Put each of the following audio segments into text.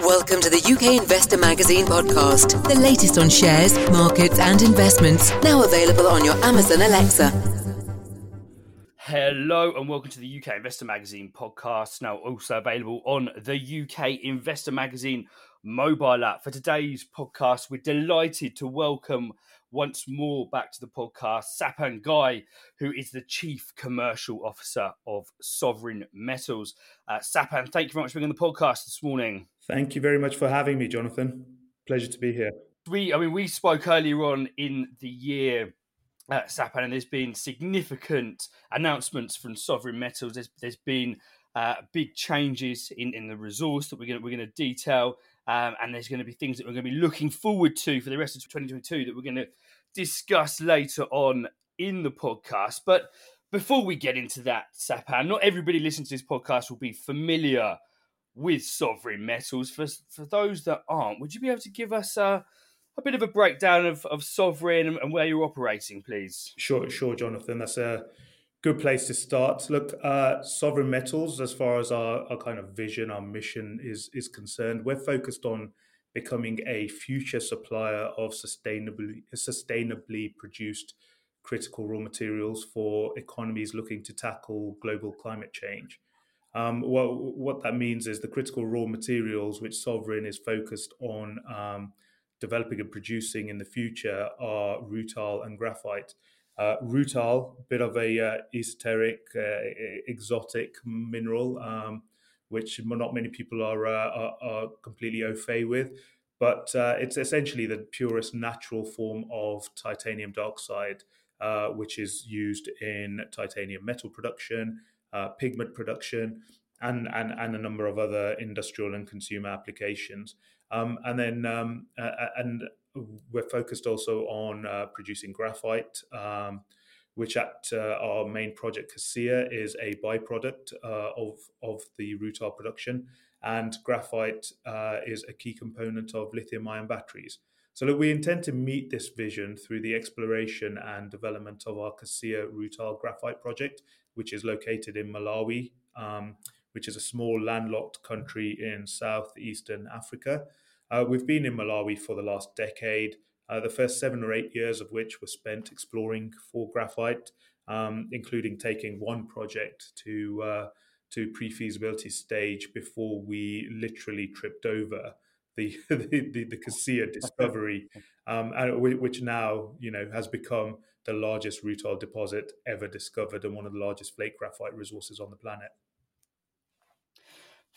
Welcome to the UK Investor Magazine podcast, the latest on shares, markets, and investments. Now available on your Amazon Alexa. Hello and welcome to the UK Investor Magazine podcast. Now also available on the UK Investor Magazine mobile app. For today's podcast, we're delighted to welcome once more back to the podcast Sapan Ghai, who is the Chief Commercial Officer of Sovereign Metals. Uh, Sapan, thank you very much for being on the podcast this morning. Thank you very much for having me, Jonathan. Pleasure to be here. We, I mean, we spoke earlier on in the year. Uh, Sapan, and there's been significant announcements from Sovereign Metals. There's, there's been uh, big changes in, in the resource that we're going we're going to detail. Um, and there's going to be things that we're going to be looking forward to for the rest of 2022 that we're going to discuss later on in the podcast. But before we get into that, Sapan, not everybody listening to this podcast will be familiar with sovereign metals. For, for those that aren't, would you be able to give us a, a bit of a breakdown of, of sovereign and, where you're operating, please? Sure, sure, Jonathan. That's a good place to start. Look, uh, sovereign metals, as far as our, our kind of vision, our mission is is concerned, we're focused on becoming a future supplier of sustainably sustainably produced critical raw materials for economies looking to tackle global climate change. Um, well, what that means is the critical raw materials which Sovereign is focused on um, developing and producing in the future are rutile and graphite. Uh, rutile, a bit of a uh, esoteric, uh, exotic mineral, um, which not many people are, uh, are, are completely au fait with. But uh, it's essentially the purest natural form of titanium dioxide, uh, which is used in titanium metal production, pigment production, and, and, and a number of other industrial and consumer applications. Um, and then um, and we're focused also on uh, producing graphite, um, which at uh, our main project, Kasiya, is a byproduct uh, of, of the rutile production. And graphite uh, is a key component of lithium ion batteries. So look, we intend to meet this vision through the exploration and development of our Kasiya rutile graphite project, which is located in Malawi, um, which is a small landlocked country in southeastern Africa. Uh, we've been in Malawi for the last decade, uh, the first seven or eight years of which were spent exploring for graphite, um, including taking one project to uh, to pre-feasibility stage before we literally tripped over the the, the, the discovery, um, and which now you know has become the largest rutile deposit ever discovered and one of the largest flake graphite resources on the planet.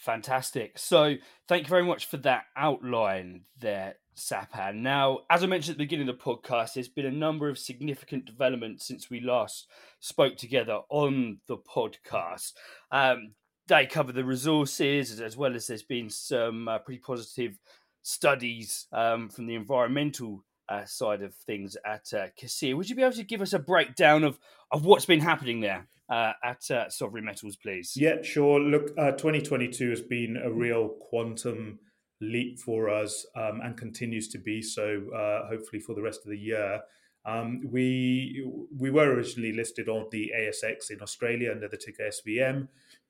Fantastic. So, thank you very much for that outline there, Sapan. Now, as I mentioned at the beginning of the podcast, there's been a number of significant developments since we last spoke together on the podcast. Um, they cover the resources as well as there's been some uh, pretty positive studies um, from the environmental uh, side of things at uh, Kasiya. Would you be able to give us a breakdown of, of what's been happening there? Uh, at uh, Sovereign Metals, please? Yeah, sure. Look, uh, 2022 has been a real quantum leap for us um, and continues to be so, uh, hopefully, for the rest of the year. Um, we we were originally listed on the ASX in Australia under the ticker SVM.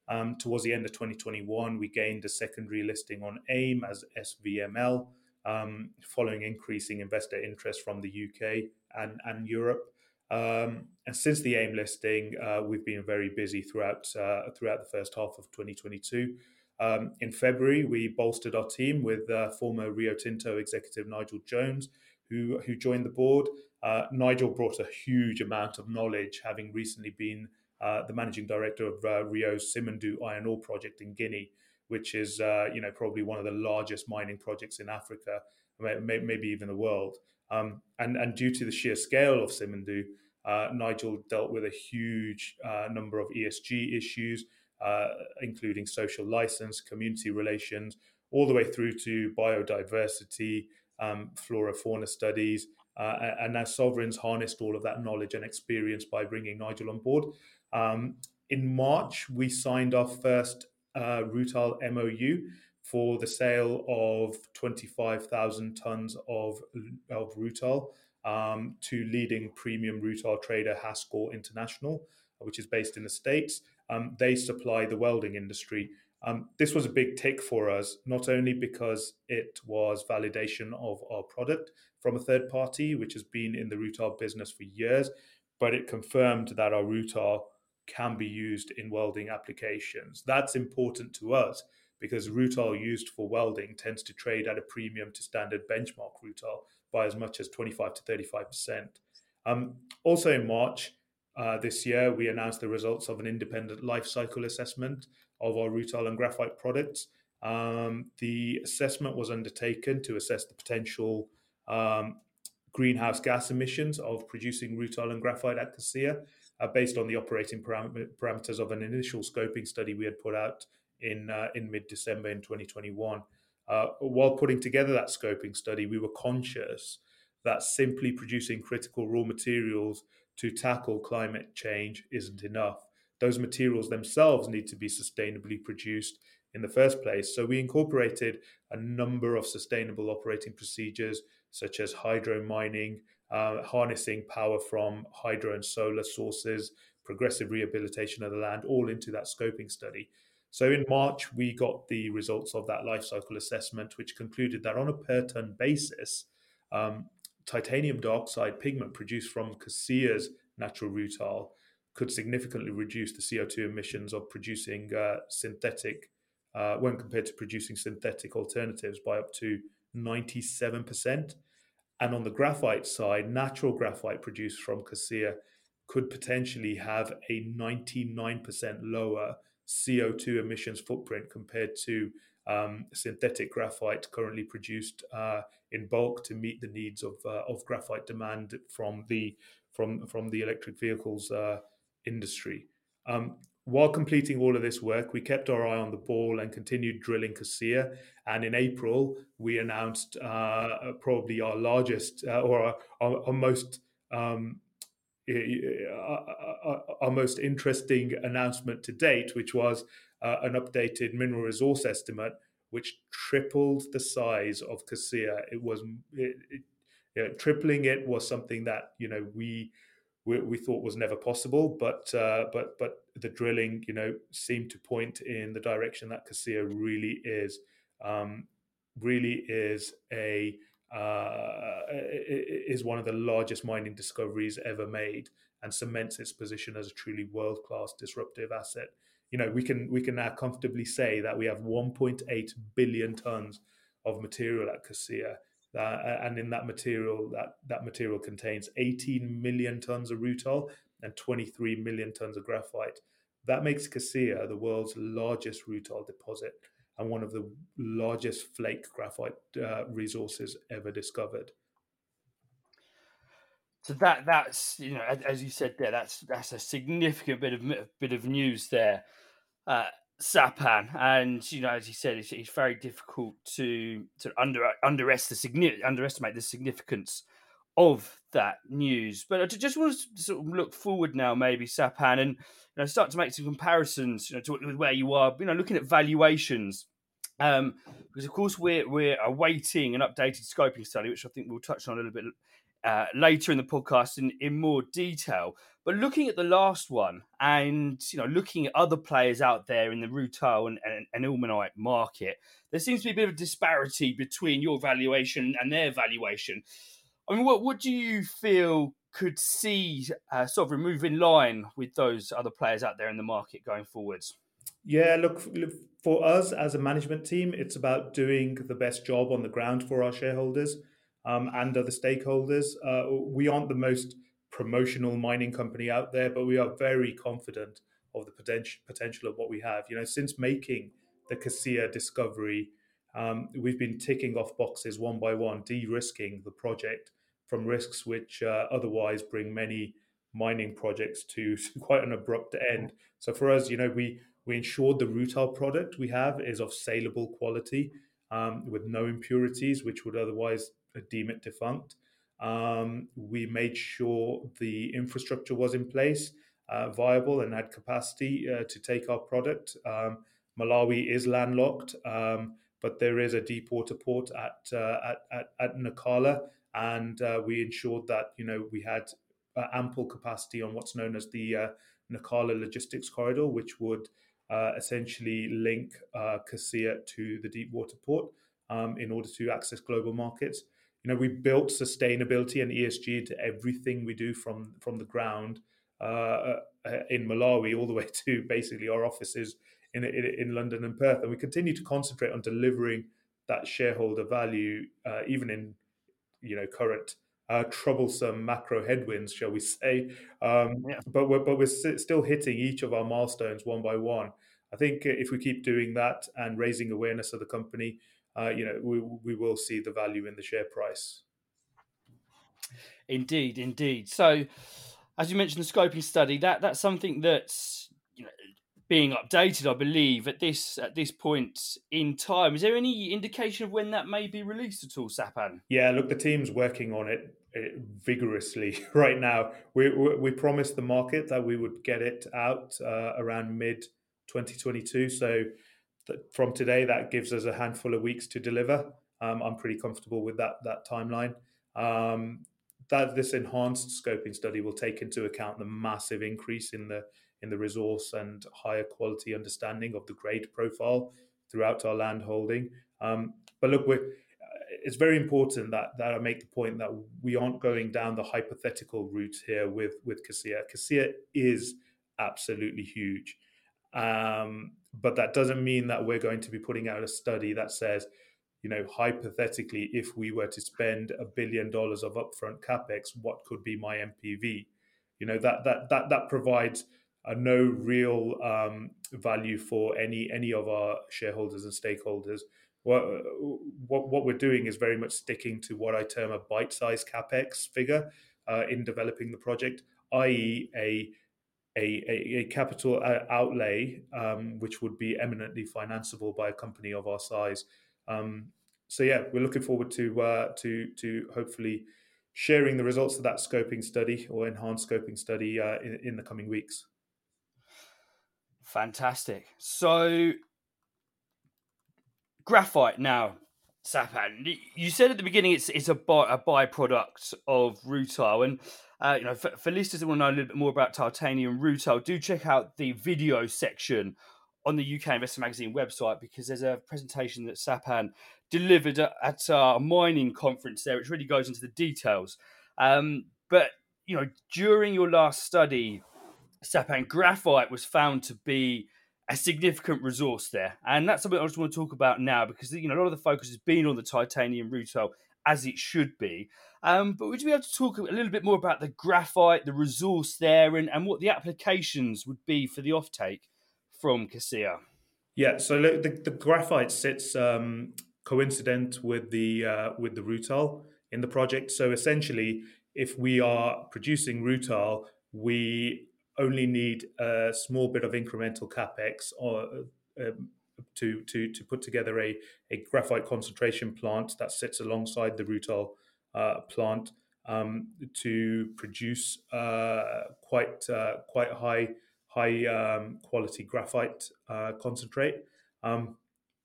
Um, towards the end of 2021, we gained a secondary listing on AIM as SVML, um, following increasing investor interest from the UK and, and Europe. Um, and since the AIM listing, uh, we've been very busy throughout uh, throughout the first half of 2022. Um, in February, we bolstered our team with uh, former Rio Tinto executive Nigel Jones, who who joined the board. Uh, Nigel brought a huge amount of knowledge, having recently been uh, the managing director of uh, Rio's Simandou iron ore project in Guinea, which is you know probably one of the largest mining projects in Africa, maybe even the world. Um, and, and due to the sheer scale of Simandou, uh, Nigel dealt with a huge uh, number of ESG issues, uh, including social license, community relations, all the way through to biodiversity, um, flora fauna studies. Uh, and now Sovereign's harnessed all of that knowledge and experience by bringing Nigel on board. Um, in March, we signed our first uh, MOU for the sale of 25,000 tons of, of rutile um, to leading premium rutile trader Hascor International, which is based in the States. Um, they supply the welding industry. Um, this was a big tick for us, not only because it was validation of our product from a third party, which has been in the rutile business for years, but it confirmed that our rutile can be used in welding applications. That's important to us because rutile used for welding tends to trade at a premium to standard benchmark rutile by as much as 25 to 35%. Um, also in March uh, this year, we announced the results of an independent life cycle assessment of our rutile and graphite products. Um, the assessment was undertaken to assess the potential um, greenhouse gas emissions of producing rutile and graphite at Kasiya, uh, based on the operating param- parameters of an initial scoping study we had put out in uh, in mid December in 2021. Uh, while putting together that scoping study, we were conscious that simply producing critical raw materials to tackle climate change isn't enough. Those materials themselves need to be sustainably produced in the first place. So we incorporated a number of sustainable operating procedures, such as hydro mining, uh, harnessing power from hydro and solar sources, progressive rehabilitation of the land, all into that scoping study. So in March, we got the results of that life cycle assessment, which concluded that on a per ton basis, um, titanium dioxide pigment produced from Kasiya's natural rutile could significantly reduce the CO2 emissions of producing uh, synthetic, uh, when compared to producing synthetic alternatives, by up to 97%. And on the graphite side, natural graphite produced from Kasiya could potentially have a 99% lower CO2 emissions footprint compared to um, synthetic graphite currently produced uh, in bulk to meet the needs of uh, of graphite demand from the from from the electric vehicles uh, industry. Um, while completing all of this work, we kept our eye on the ball and continued drilling Kasiya. And in April, we announced uh, probably our largest uh, or our, our, our most um, our most interesting announcement to date, which was uh, an updated mineral resource estimate, which tripled the size of Kasiya. It was it, it, you know, tripling it was something that you know we we, we thought was never possible, but uh, but but the drilling you know seemed to point in the direction that Kasiya really is um, really is a uh, is one of the largest mining discoveries ever made and cements its position as a truly world class disruptive asset. You know, we can we can now comfortably say that we have 1.8 billion tons of material at Kasiya. Uh, and in that material, that, that material contains 18 million tons of rutile and 23 million tons of graphite. That makes Kasiya the world's largest rutile deposit and one of the largest flake graphite uh, resources ever discovered. So that that's you know as, you said there that's that's a significant bit of bit of news there, uh, Sapan, and you know as you said it's, it's very difficult to to under underestimate the underestimate the significance of that news. But I just want to sort of look forward now, maybe Sapan, and you know start to make some comparisons, you know, to where you are. You know, looking at valuations um, because of course we're we're awaiting an updated scoping study, which I think we'll touch on a little bit uh, later in the podcast in, in more detail. But looking at the last one, and you know, looking at other players out there in the rutile and, and, and ilmenite market, there seems to be a bit of a disparity between your valuation and their valuation. I mean, what what do you feel could see uh, Sovereign move in line with those other players out there in the market going forwards? Yeah, look, for us as a management team, it's about doing the best job on the ground for our shareholders um, and other stakeholders. Uh, we aren't the most promotional mining company out there, but we are very confident of the potential potential of what we have. You know, since making the Kasiya discovery, um, we've been ticking off boxes one by one, de-risking the project from risks which uh, otherwise bring many mining projects to quite an abrupt end. So for us, you know, we we ensured the rutile product we have is of saleable quality um, with no impurities, which would otherwise uh, deem it defunct. Um, we made sure the infrastructure was in place, uh, viable, and had capacity uh, to take our product. Um, Malawi is landlocked, um, but there is a deep water port at uh, at, at, at Nacala, and uh, we ensured that you know we had uh, ample capacity on what's known as the Nacala logistics corridor, which would uh, essentially link uh, Kasiya to the deep water port um, in order to access global markets. You know, we built sustainability and ESG into everything we do from from the ground uh, uh, in Malawi all the way to basically our offices in, in, in London and Perth, and we continue to concentrate on delivering that shareholder value, uh, even in you know current uh, troublesome macro headwinds, shall we say? Um, yeah. But we're but we're still hitting each of our milestones one by one. I think if we keep doing that and raising awareness of the company, uh, you know, we we will see the value in the share price. Indeed, indeed. So, as you mentioned, the scoping study that that's something that's you know being updated, I believe, at this at this point in time. Is there any indication of when that may be released at all, Sapan? Yeah, look, the team's working on it vigorously right now. We, we, we promised the market that we would get it out uh, around mid 2022. So from today, that gives us a handful of weeks to deliver. Um, I'm pretty comfortable with that that timeline. Um, that this enhanced scoping study will take into account the massive increase in the in the resource and higher quality understanding of the grade profile throughout our land holding. Um, but look, we're, it's very important that that I make the point that we aren't going down the hypothetical route here with with Kasiya. Kasiya is absolutely huge, um, but that doesn't mean that we're going to be putting out a study that says, you know, hypothetically, if we were to spend a billion dollars of upfront capex, what could be my NPV? You know that that that that provides uh, no real um, value for any any of our shareholders and stakeholders. What, what what we're doing is very much sticking to what I term a bite-sized capex figure uh, in developing the project, i.e., a a, a, capital uh, outlay um, which would be eminently financeable by a company of our size. Um, so yeah, we're looking forward to uh, to to hopefully sharing the results of that scoping study or enhanced scoping study uh, in, in the coming weeks. Fantastic. So, graphite now, Sapan. You said at the beginning it's it's a, by, a byproduct of rutile, and uh, you know for, for listeners that want to know a little bit more about titanium rutile, do check out the video section on the UK Investor Magazine website because there's a presentation that Sapan delivered at, our mining conference there, which really goes into the details. Um, but you know, during your last study, Sapan graphite was found to be a significant resource there, and that's something I just want to talk about now because you know a lot of the focus has been on the titanium rutile as it should be. Um, but would you be able to talk a little bit more about the graphite, the resource there, and, and what the applications would be for the offtake from Kasiya? Yeah, so the, the graphite sits um, coincident with the uh, with the rutile in the project. So essentially, if we are producing rutile, we only need a small bit of incremental capex or um, to to to put together a, a graphite concentration plant that sits alongside the rutile uh, plant um, to produce uh, quite uh, quite high high um, quality graphite uh, concentrate. Um,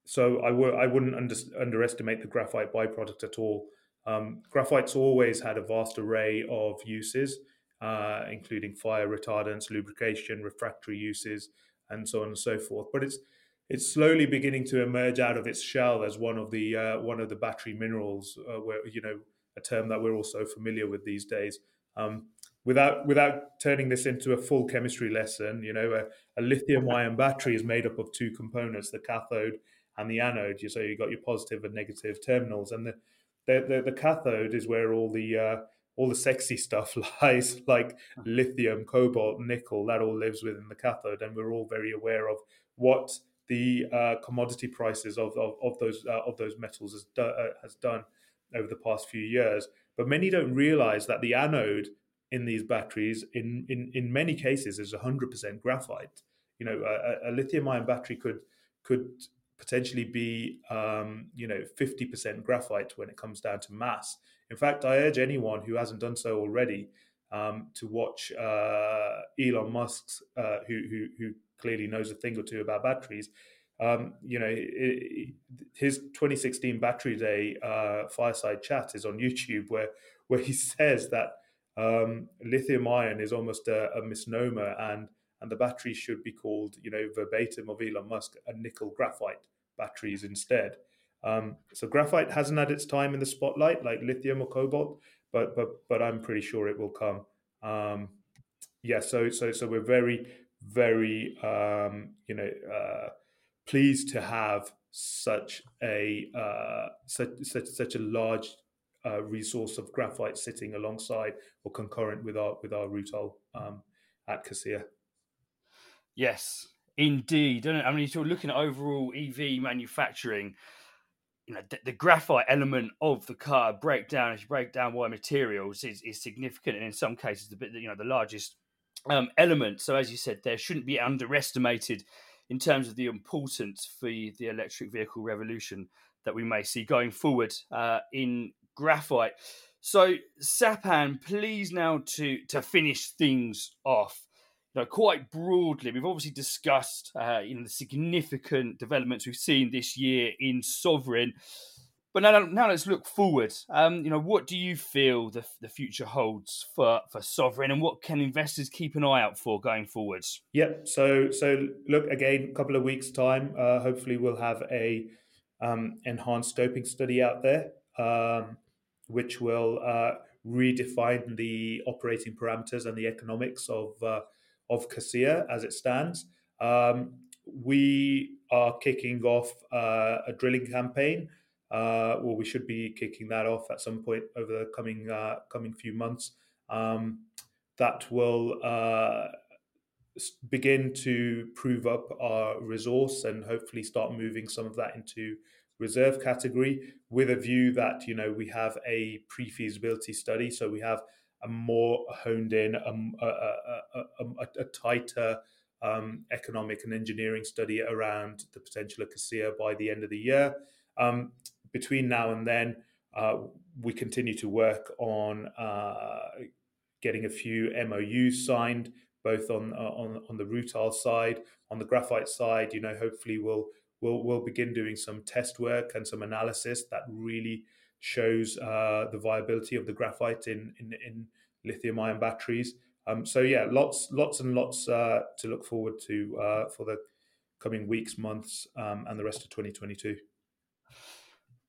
so I w- I wouldn't under- underestimate the graphite byproduct at all. Um, graphite's always had a vast array of uses uh, including fire retardants, lubrication, refractory uses, and so on and so forth. But it's it's slowly beginning to emerge out of its shell as one of the uh, one of the battery minerals, uh, where you know a term that we're all so familiar with these days. Um, without without turning this into a full chemistry lesson, you know, a, a lithium-ion battery is made up of two components: the cathode and the anode. So you've got your positive and negative terminals, and the the, the, the cathode is where all the uh, all the sexy stuff lies, like lithium, cobalt, nickel, that all lives within the cathode. And we're all very aware of what the uh, commodity prices of, of, of those uh, of those metals has, do, uh, has done over the past few years. But many don't realize that the anode in these batteries, in, in, in many cases, is 100% graphite. You know, a, a lithium ion battery could could potentially be um, you know 50% graphite when it comes down to mass in fact i urge anyone who hasn't done so already um, to watch uh, elon musk's uh, who, who, who clearly knows a thing or two about batteries um, you know it, his 2016 battery day uh, fireside chat is on youtube where where he says that um, lithium ion is almost a, a misnomer and and the batteries should be called, you know, verbatim of Elon Musk, a nickel graphite batteries instead. Um, so graphite hasn't had its time in the spotlight like lithium or cobalt, but but but I'm pretty sure it will come. Um, yeah, so so so we're very very um, you know uh, pleased to have such a uh, such, such such a large uh, resource of graphite sitting alongside or concurrent with our with our rutile um, at Kasiya. Yes, indeed. I mean, you're looking at overall EV manufacturing. You know, the, the, graphite element of the car breakdown, if you break down why materials, is, is significant, and in some cases, the bit you know the largest um, element. So, as you said, there shouldn't be underestimated in terms of the importance for the electric vehicle revolution that we may see going forward uh, in graphite. So, Sapan, please now to to finish things off know, quite broadly, we've obviously discussed uh, you know the significant developments we've seen this year in sovereign. But now, now let's look forward. Um, you know, what do you feel the, the future holds for, for sovereign, and what can investors keep an eye out for going forwards? Yep. So, so look again, a couple of weeks time. Uh, hopefully, we'll have a um, enhanced scoping study out there, um, which will uh, redefine the operating parameters and the economics of uh, of Kasiya as it stands. Um, we are kicking off uh, a drilling campaign. Uh, well, we should be kicking that off at some point over the coming uh, coming few months. Um, that will uh, begin to prove up our resource and hopefully start moving some of that into reserve category with a view that you know we have a pre-feasibility study so we have a more honed in, a, a, a, a, tighter um, economic and engineering study around the potential of Kasiya by the end of the year. Um, between now and then, uh, we continue to work on uh, getting a few MOUs signed, both on uh, on on the rutile side, on the graphite side. You know, hopefully we'll we'll we'll begin doing some test work and some analysis that really shows uh, the viability of the graphite in in, in lithium ion batteries. Um, so yeah, lots lots and lots uh, to look forward to uh, for the coming weeks, months, um, and the rest of 2022.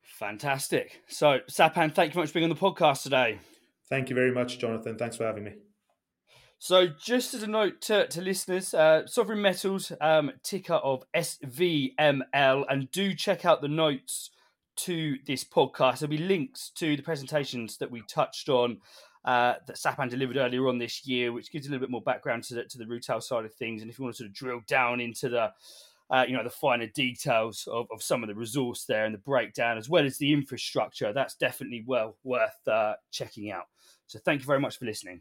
Fantastic. So Sapan, thank you very much for being on the podcast today. Thank you very much, Jonathan. Thanks for having me. So, just as a note to, to listeners, uh, Sovereign Metals, um, ticker of SVML, and do check out the notes to this podcast. There'll be links to the presentations that we touched on uh, that Sapan delivered earlier on this year, which gives a little bit more background to the, to the rutile side of things. And if you want to sort of drill down into the uh, you know the finer details of, of some of the resource there and the breakdown as well as the infrastructure that's definitely well worth uh, checking out so thank you very much for listening